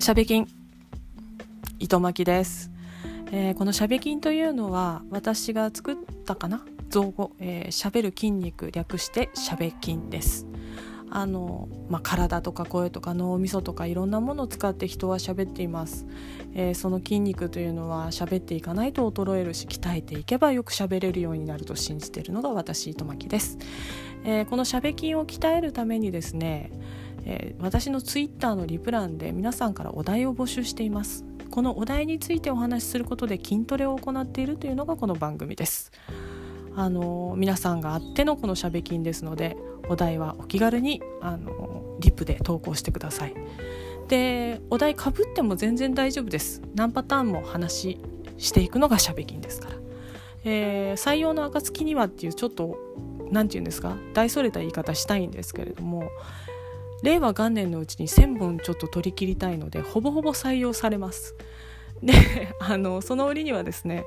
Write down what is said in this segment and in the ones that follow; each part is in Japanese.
しゃべ金糸巻きです、えー、このしゃべ筋というのは私が作ったかな？造語、えー、しゃべる筋肉略してしゃべ筋です。あの、まあ、体とか声とか脳みそとかいろんなものを使って人は喋っています、えー、その筋肉というのは喋っていかないと衰えるし鍛えていけばよく喋れるようになると信じているのが私糸巻です、えー、このしゃべ筋を鍛えるためにですねえー、私のツイッターのリプランで皆さんからお題を募集しています。このお題についてお話しすることで筋トレを行っているというのがこの番組です。あの皆さんがあってのこのしゃべ筋ですのでお題はお気軽にあのリップで投稿してください。でお題かぶっても全然大丈夫です。何パターンも話していくのがしゃべ筋ですから、えー、採用の暁にはっていうちょっと何て言うんですか？大それた言い方したいんですけれども令和元年のうちに1,000本ちょっと取り切りたいのでほぼほぼ採用されます。であのその折にはですね、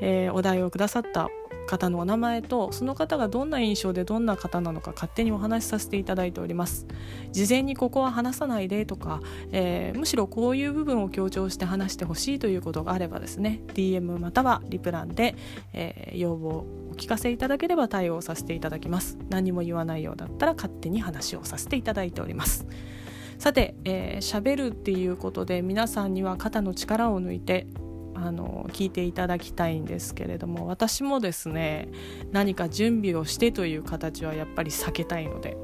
えー、お題をくださった方のお名前とその方がどんな印象でどんな方なのか勝手にお話しさせていただいております。事前にここは話さないでとか、えー、むしろこういう部分を強調して話してほしいということがあればですね DM またはリプランで、えー、要望お聞かせいただければ対応させていただきます。何も言わないようだったら勝手に話をさせていただいております。さて喋、えー、るっていうことで皆さんには肩の力を抜いてあの聞いていただきたいんですけれども私もですね何か準備をしてという形はやっぱり避けたいので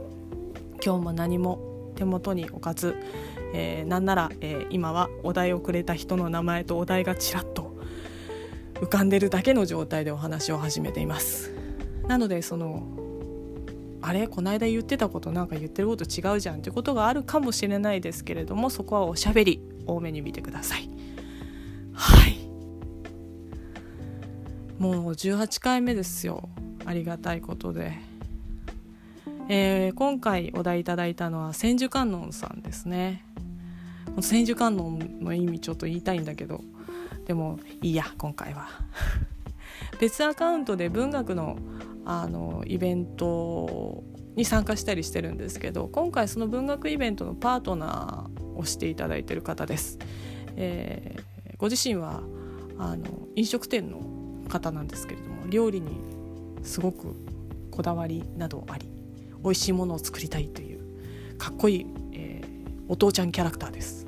今日も何も手元に置かず、えー、なんなら、えー、今はお題をくれた人の名前とお題がちらっと浮かんでるだけの状態でお話を始めています。なのでそのあれ？この間言ってたことなんか言ってること違うじゃんってことがあるかもしれないですけれどもそこはおしゃべり多めに見てください。はい。もう18回目ですよ。ありがたいことで、えー、今回お題いただいたのは千手観音さんですね。千手観音の意味ちょっと言いたいんだけど。でもいいや今回は。別アカウントで文学のあのイベントに参加したりしてるんですけど今回その文学イベントのパートナーをしていただいてる方です、えー、ご自身はあの飲食店の方なんですけれども料理にすごくこだわりなどあり美味しいものを作りたいというかっこいい、えー、お父ちゃんキャラクターです。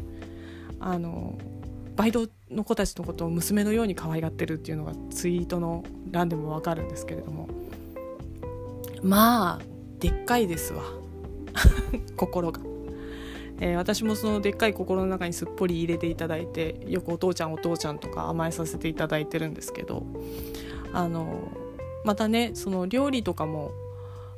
あのバイトの子たちのことを娘のように可愛がってるっていうのがツイートの欄でもわかるんですけれどもまあでっかいですわ。心が、えー、私もそのでっかい心の中にすっぽり入れていただいてよくお父ちゃんお父ちゃんとか甘えさせていただいてるんですけどあのまたねその料理とかも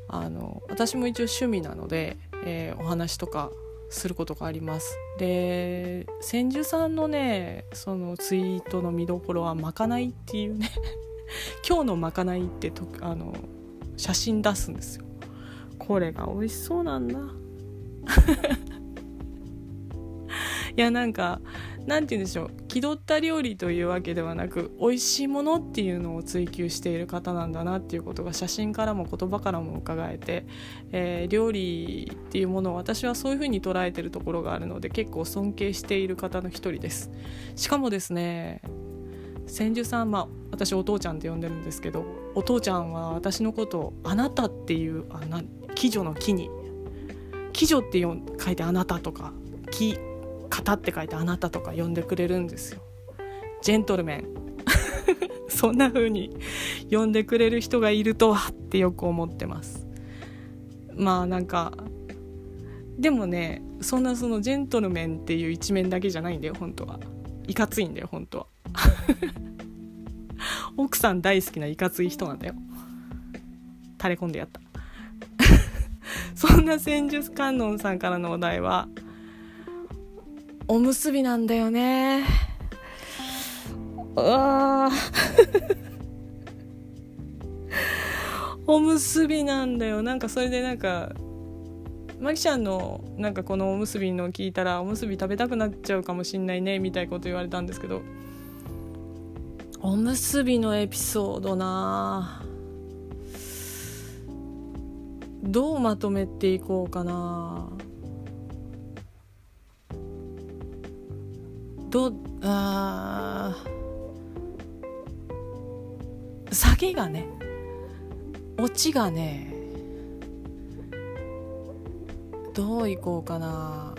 あの私も一応趣味なので、えー、お話とかすることがあります。で千住さんのねそのツイートの見どころはまかないっていうね 今日のまかないってとあの写真出すんですよ。これが美味しそうなんだ。いやなんか何て言うんでしょう。気取った料理というわけではなく美味しいものっていうのを追求している方なんだなっていうことが写真からも言葉からも伺えて、えー、料理っていうものを私はそういうふうに捉えてるところがあるので結構尊敬している方の一人です。しかもですね千住さんまあ私お父ちゃんって呼んでるんですけどお父ちゃんは私のことを「あなた」っていうあな鬼女の木に「鬼女」って書いて「あなた」とか「木」型って書いてあなたとか呼んでくれるんですよ。ジェントルメン。そんな風に呼んでくれる人がいるとはってよく思ってます。まあなんかでもねそんなそのジェントルメンっていう一面だけじゃないんだよ本当は。いかついんだよ本当は。奥さん大好きないかつい人なんだよ。垂れ込んでやった。そんな戦術観音さんからのお題はおむすびなんだよね。うわ おむすびなんだよ。なんかそれでなんかマキちゃんのなんかこのおむすびの聞いたらおむすび食べたくなっちゃうかもしんないねみたいなこと言われたんですけど。おむすびのエピソードなどうまとめていこうかなどあ下げがね落ちがねどういこうかな。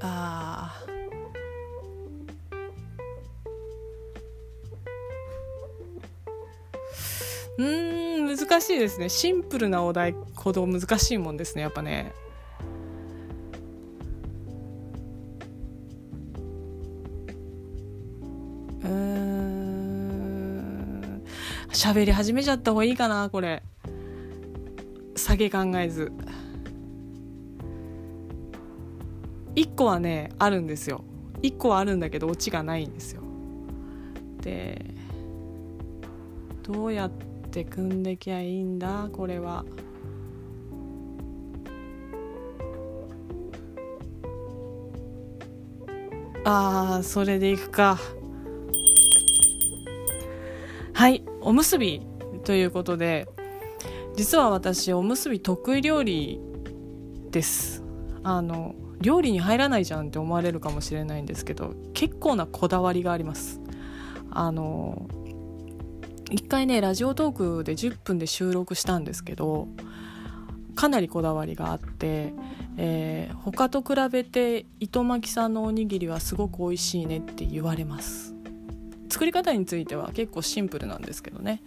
あうん。難しいですね。シンプルなお題ほど難しいもんですねやっぱね。うん。喋り始めちゃった方がいいかなこれ。下げ考えず。1個はねあるんですよ。1個はあるんだけどオチがないんですよ。でどうやって組んできゃいいんだこれは。あーそれでいくか。はいおむすびということで実は私おむすび得意料理です。あの料理に入らないじゃんって思われるかもしれないんですけど結構なこだわりがあります。あの一回ねラジオトークで10分で収録したんですけどかなりこだわりがあって、えー他と比べて糸巻さんのおにぎりはすごく美味しいねって言われます。作り方については結構シンプルなんですけどね。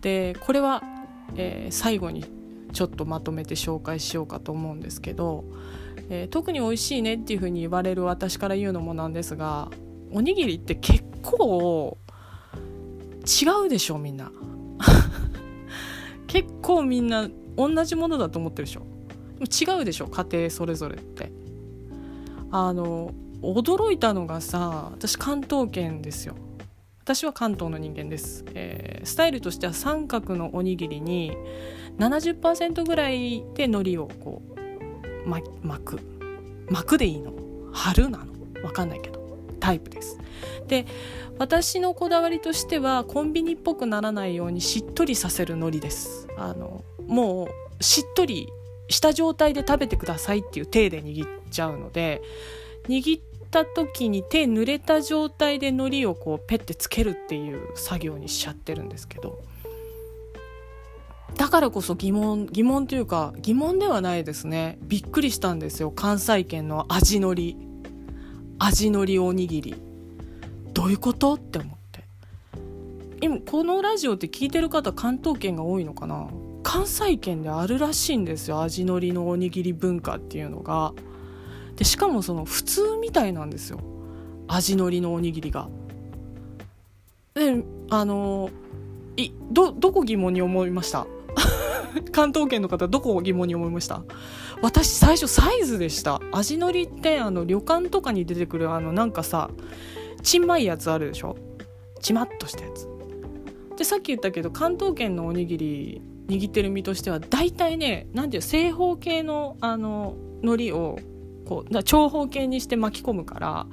でこれは、えー最後にちょっとまとめて紹介しようかと思うんですけど、えー特に美味しいねっていうふうに言われる私から言うのもなんですがおにぎりって結構違うでしょみんな。結構みんな同じものだと思ってるでしょ。でも違うでしょ家庭それぞれって。あの驚いたのがさ私関東圏ですよ。私は関東の人間です、えースタイルとしては三角のおにぎりに70%ぐらいで海苔をこう、巻く。巻くでいいの。貼るなの。わかんないけど。タイプです。で私のこだわりとしてはコンビニっぽくならないようにしっとりさせる海苔です。あのもうしっとりした状態で食べてくださいっていう手で握っちゃうので握った時に手濡れた状態で海苔をこうペッてつけるっていう作業にしちゃってるんですけど。だからこそ疑問疑問というか疑問ではないですね。びっくりしたんですよ。関西圏の味海苔。味海苔おにぎり。どういうこと？って思って。今このラジオって聞いてる方関東圏が多いのかな？関西圏であるらしいんですよ味のりのおにぎり文化っていうのが。でしかもその普通みたいなんですよ。味のりのおにぎりが。であのいどどこ疑問に思いました？関東圏の方どこを疑問に思いました？私最初サイズでした。味のりってあの旅館とかに出てくるあのなんかさちんまいやつあるでしょ？ちまっとしたやつ。でさっき言ったけど関東圏のおにぎり握ってる身としては大体ね何ていう正方形のあの海苔をこう長方形にして巻き込むから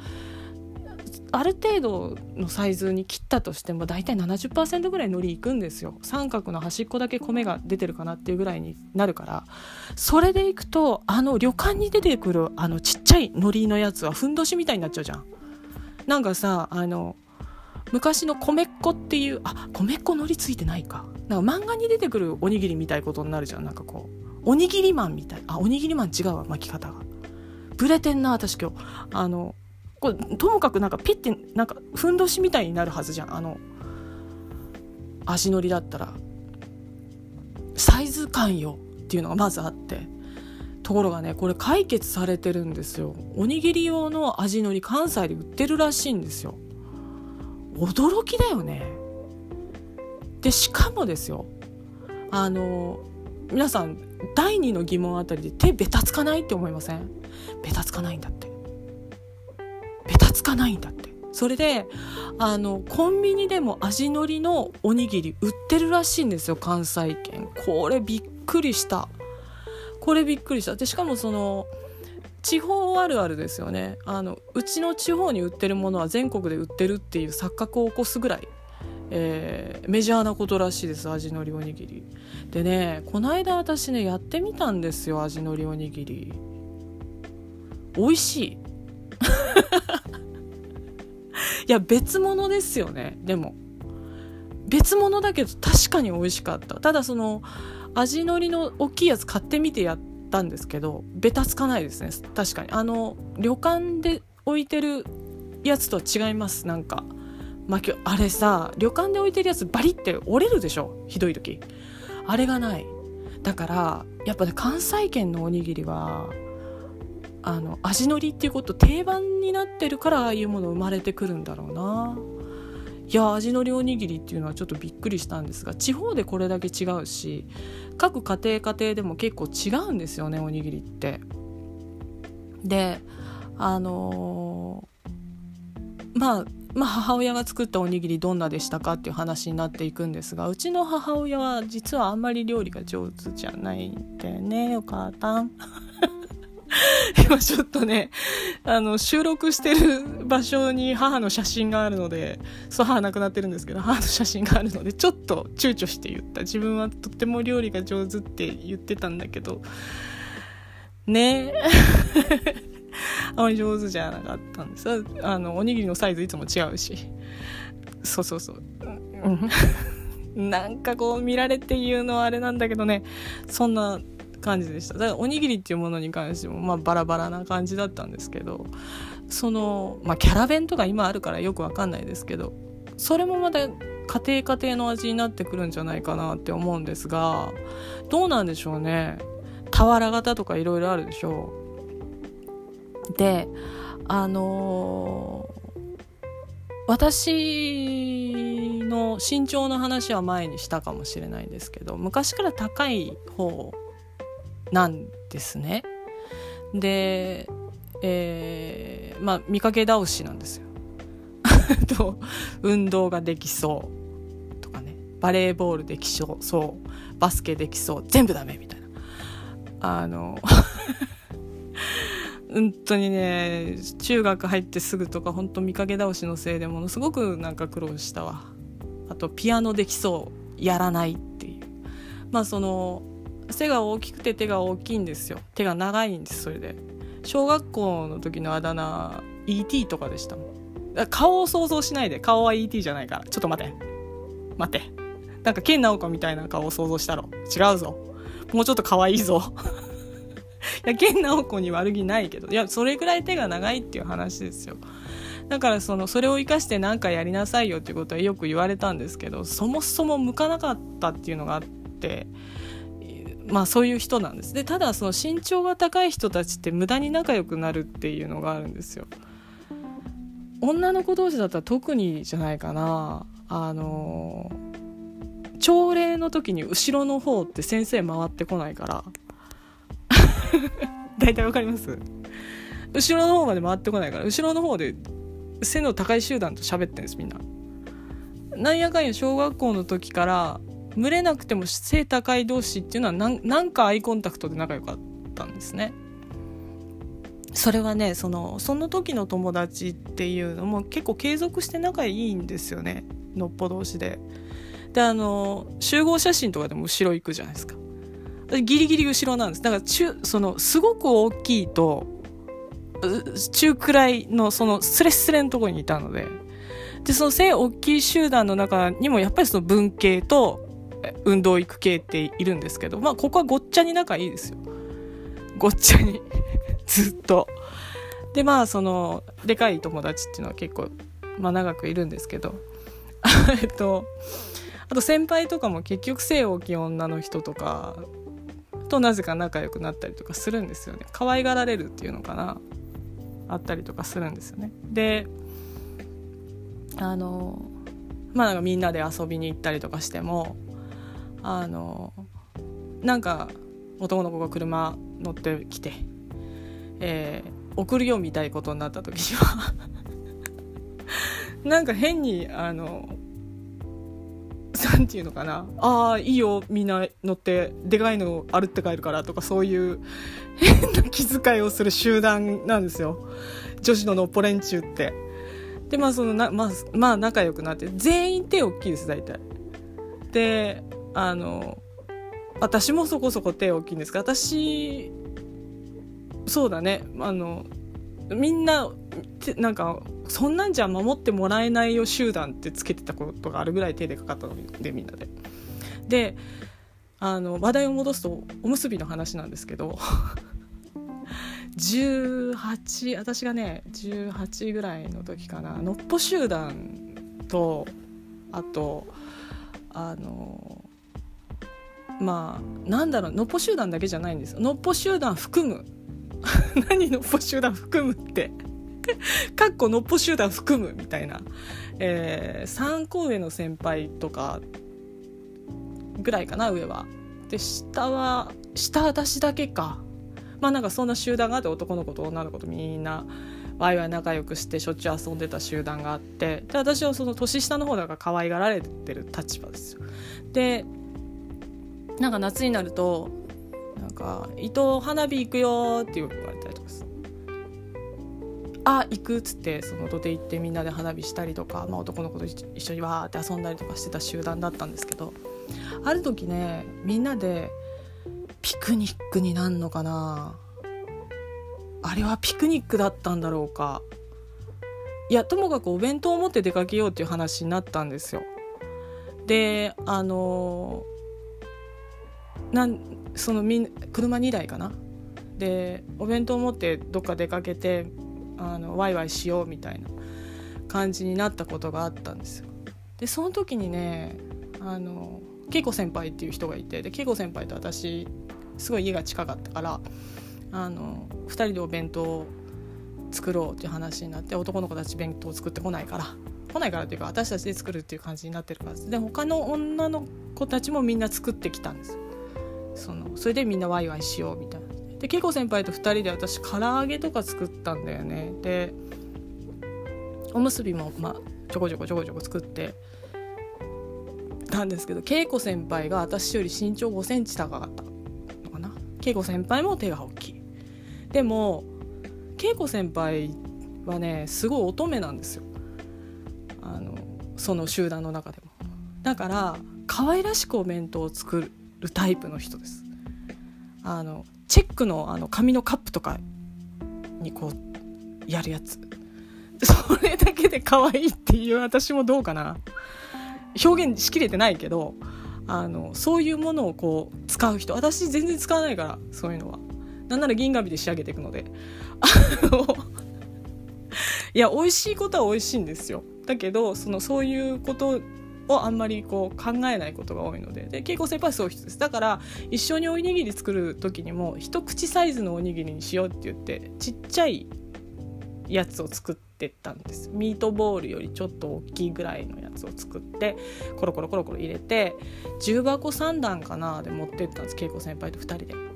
ある程度のサイズに切ったとしても大体70%ぐらい海苔いくんですよ。三角の端っこだけ米が出てるかなっていうぐらいになるから。それでいくとあの旅館に出てくるあのちっちゃい海苔のやつはふんどしみたいになっちゃうじゃん。なんかさあの昔の米っ子っていうあ米っ子海苔ついてないか。なんか漫画に出てくるおにぎりみたいことになるじゃん。なんかこうおにぎりマンみたい。あおにぎりマン違うわ巻き方が。ブレてんな私今日。あのこれともかくなんかピッてなんかふんどしみたいになるはずじゃん。あの味のりだったら。サイズ感よっていうのがまずあって。ところがねこれ解決されてるんですよ。おにぎり用の味のり関西で売ってるらしいんですよ。驚きだよね。でしかもですよ。あの皆さん第二の疑問あたりで手ベタつかないって思いません？ベタつかないんだって。つかないんだって。それであのコンビニでも味のりのおにぎり売ってるらしいんですよ関西圏。これびっくりした。これびっくりした。でしかもその地方あるあるですよね。あのうちの地方に売ってるものは全国で売ってるっていう錯覚を起こすぐらいえー、メジャーなことらしいです味のりおにぎり。でねこの間私ねやってみたんですよ味のりおにぎり。美味しい。いや別物ですよね。でも。別物だけど確かに美味しかった。ただその味のりの大きいやつ買ってみてやったんですけどベタつかないですね。確かに。あの旅館で置いてるやつとは違います。なんかまあ、あれさ旅館で置いてるやつバリって折れるでしょ？ひどい時。あれがない。だからやっぱね関西圏のおにぎりはあの味のりっていうこと定番になってるからああいうもの生まれてくるんだろうないや味のりおにぎりっていうのはちょっとびっくりしたんですが地方でこれだけ違うし各家庭家庭でも結構違うんですよねおにぎりって。であのー、まあまあ、母親が作ったおにぎりどんなでしたかっていう話になっていくんですがうちの母親は実はあんまり料理が上手じゃないんだよねお母さん。今ちょっとねあの収録してる場所に母の写真があるのでそう母亡くなってるんですけど母の写真があるのでちょっと躊躇して言った。自分はとっても料理が上手って言ってたんだけどね。あまり上手じゃなかったんです。あのおにぎりのサイズいつも違うし。そうそうそう。うん。なんかこう見られて言うのはあれなんだけどね。そんな感じでした。だからおにぎりっていうものに関してもまあバラバラな感じだったんですけどそのまあキャラ弁とか今あるからよくわかんないですけどそれもまた家庭家庭の味になってくるんじゃないかなって思うんですがどうなんでしょうね。俵型とかいろいろあるでしょう。であのー、私の身長の話は前にしたかもしれないんですけど昔から高い方なんですね。で、えー、まあ見かけ倒しなんですよ。と運動ができそうとかね。バレーボールできそうそう。バスケできそう全部ダメみたいな。あの 本当にね中学入ってすぐとか本当見かけ倒しのせいでものすごくなんか苦労したわ。あとピアノできそうやらないっていう。まあその背が大きくて手が大きいんですよ。手が長いんですそれで。小学校の時のあだ名 ET とかでしたもん。顔を想像しないで。顔は ET じゃないから。ちょっと待て。待て。なんか健直子みたいな顔を想像したろ。違うぞ。もうちょっと可愛いぞ。いや、健直子に悪気ないけど、いや、それぐらい手が長いっていう話ですよ。だからその、それを生かして何かやりなさいよっていうことはよく言われたんですけど、そもそも向かなかったっていうのがあって、まあそういう人なんです。で、ただその身長が高い人たちって無駄に仲良くなるっていうのがあるんですよ。女の子同士だったら特にじゃないかな。あの朝礼の時に後ろの方って先生回ってこないから 大体わかります？後ろの方まで回ってこないから後ろの方で背の高い集団と喋ってんですみんななんやかんや小学校の時から群れなくても背高い同士っていうのはなんかアイコンタクトで仲良かったんですね。それはねそのその時の友達っていうのも結構継続して仲いいんですよね。のっぽ同士で。であの集合写真とかでも後ろ行くじゃないですか。ギリギリ後ろなんです。だから中、その、すごく大きいと、中くらいの、その、スレスレのところにいたので、で、その背大きい集団の中にも、やっぱりその文系と、運動育系っているんですけど、まあ、ここはごっちゃに仲いいですよ。ごっちゃに。ずっと。で、まあ、その、でかい友達っていうのは結構、まあ、長くいるんですけど、えっと、あと先輩とかも結局背大きい女の人とかとなぜか仲良くなったりとかするんですよね。可愛がられるっていうのかな。あったりとかするんですよね。であのまあなんかみんなで遊びに行ったりとかしてもあのなんか男の子が車乗ってきて、えー、送るよみたいことになった時には なんか変にあのなんていうのかなああいいよみんな乗ってでかいの歩って帰るからとかそういう変な気遣いをする集団なんですよ。女子ののっぽ連中って。でまあそのな、まあ、まあ仲良くなって全員手大きいです大体。であの私もそこそこ手大きいんですが私そうだねあのみんななんかそんなんじゃ守ってもらえないよ集団ってつけてたことがあるぐらい手でかかったのでみんなで。であの話題を戻すとおむすびの話なんですけど18私がね18ぐらいの時かなのっぽ集団とあとあのまあなんだろうのっぽ集団だけじゃないんです。のっぽ集団含む。何のっぽ集団含むって。かっこのっぽ集団含むみたいな、えー、3個上の先輩とかぐらいかな上は。で下は下私だけか。まあなんかそんな集団があって男の子と女の子とみんなワイワイ仲良くしてしょっちゅう遊んでた集団があって。で私はその年下の方だから可愛がられてる立場ですよ。でなんか夏になるとなんか「伊藤花火行くよ」って言われたりとかすあ行くっつってその土手行ってみんなで花火したりとか、まあ、男の子と一緒にわーって遊んだりとかしてた集団だったんですけどある時ねみんなでピクニックになんのかな。あれはピクニックだったんだろうか。いやともかくお弁当を持って出かけようっていう話になったんですよ。であのなんそのみん車2台かな？でお弁当を持ってどっか出かけてあのワイワイしようみたいな感じになったことがあったんですよ。でその時にねあの恵子先輩っていう人がいてで恵子先輩と私すごい家が近かったからあの2人でお弁当作ろうっていう話になって男の子たち弁当作ってこないから来ないからっていうか私たちで作るっていう感じになってるからで他の女の子たちもみんな作ってきたんですよ。そのそれでみんなワイワイしようみたいな。で恵子先輩と2人で私唐揚げとか作ったんだよね。でおむすびもまあちょこちょこちょこちょこ作ってたんですけど恵子先輩が私より身長5センチ高かった。のかな？恵子先輩も手が大きい。でも恵子先輩はねすごい乙女なんですよ。あのその集団の中でも。だから可愛らしくお弁当を作る。タイプの人です。あのチェックのあの紙のカップとかにこうやるやつ。それだけで可愛いっていう私もどうかな。表現しきれてないけどあのそういうものをこう使う人。私全然使わないからそういうのは。なんなら銀紙で仕上げていくので。あのいや美味しいことは美味しいんですよ。だけどそのそういうことをあんまりこう考えないことが多いので。で恵子先輩はそういう人です。だから一緒におにぎり作る時にも一口サイズのおにぎりにしようって言ってちっちゃいやつを作ってったんです。ミートボールよりちょっと大きいぐらいのやつを作ってコロコロコロコロ入れて重箱3段かなで持ってったんです。恵子先輩と2人で。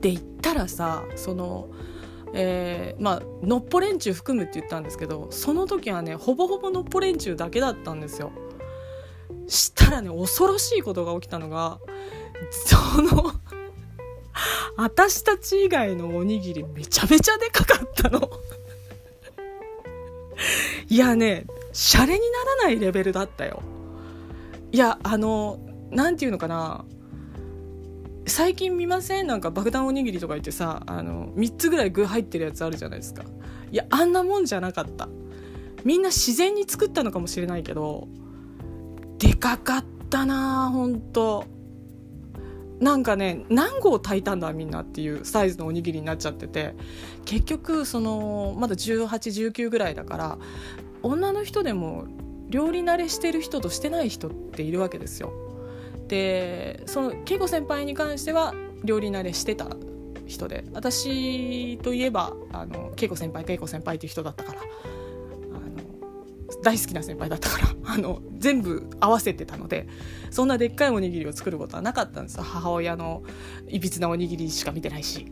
で行ったらさそのえー、まあのっぽ連中含むって言ったんですけどその時はねほぼほぼのっぽ連中だけだったんですよ。したらね恐ろしいことが起きたのがその私たち以外のおにぎりめちゃめちゃでかかったの。いやねシャレにならないレベルだったよ。いやあの何て言うのかな。最近見ません？なんか爆弾おにぎりとか言ってさあの3つぐらい具入ってるやつあるじゃないですか。いやあんなもんじゃなかった。みんな自然に作ったのかもしれないけどでかかったなほんと。なんかね何合炊いたんだみんなっていうサイズのおにぎりになっちゃってて。結局そのまだ1819ぐらいだから女の人でも料理慣れしてる人としてない人っているわけですよ。でその恵子先輩に関しては料理慣れしてた人で私といえばあの恵子先輩恵子先輩っていう人だったからあの大好きな先輩だったから あの全部合わせてたのでそんなでっかいおにぎりを作ることはなかったんです母親のいびつなおにぎりしか見てないし。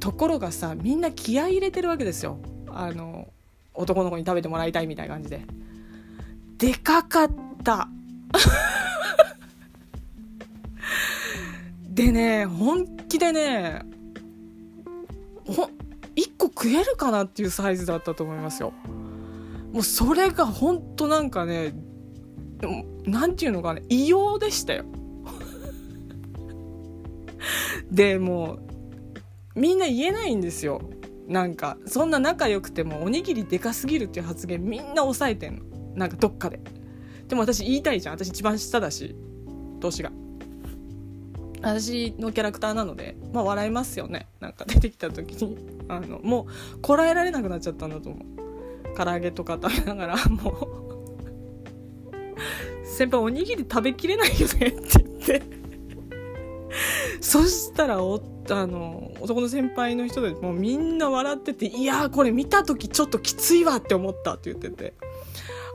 ところがさみんな気合い入れてるわけですよ。あの男の子に食べてもらいたいみたいな感じで。でかかった。でね本気でねほ1個食えるかなっていうサイズだったと思いますよ。もうそれが本当なんかねなんていうのかな異様でしたよ。でもうみんな言えないんですよ。なんかそんな仲良くてもおにぎりでかすぎるっていう発言みんな抑えてんの。なんかどっかで。でも私言いたいじゃん。私一番下だし年が。私のキャラクターなのでまあ笑いますよね。なんか出てきた時に。あのもうこらえられなくなっちゃったんだと思う。唐揚げとか食べながら もう。先輩おにぎり食べきれないよねって言って。そしたらおあの男の先輩の人でもうみんな笑ってて「いやこれ見た時ちょっときついわ」って思ったって言ってて。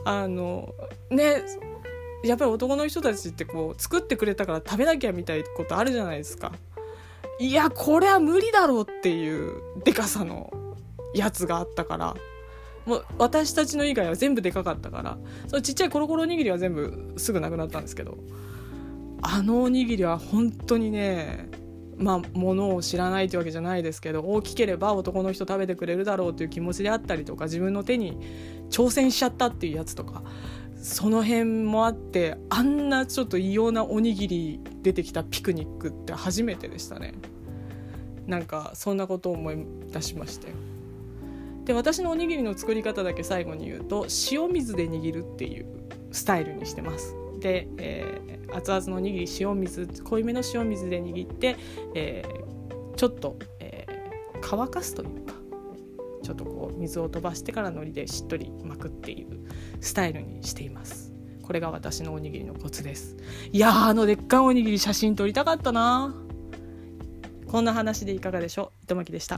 あのねやっぱり男の人たちってこう作ってくれたから食べなきゃみたいなことあるじゃないですか。いやこれは無理だろうっていうでかさのやつがあったから。もう私たちの以外は全部でかかったから。そのちっちゃいコロコロおにぎりは全部すぐなくなったんですけど。あのおにぎりは本当にねまあ物を知らないというわけじゃないですけど大きければ男の人食べてくれるだろうという気持ちであったりとか自分の手に挑戦しちゃったっていうやつとか。その辺もあってあんなちょっと異様なおにぎり出てきたピクニックって初めてでしたね。なんかそんなことを思い出しまして。で私のおにぎりの作り方だけ最後に言うと塩水で握るっていうスタイルにしてます。で、えー、熱々のおにぎり塩水濃いめの塩水で握って、えー、ちょっと、えー、乾かすというかちょっとこう水を飛ばしてから海苔でしっとり巻くっていうスタイルにしています。これが私のおにぎりのコツです。いやーあのでっかいおにぎり写真撮りたかったな。こんな話でいかがでしょう？糸巻でした。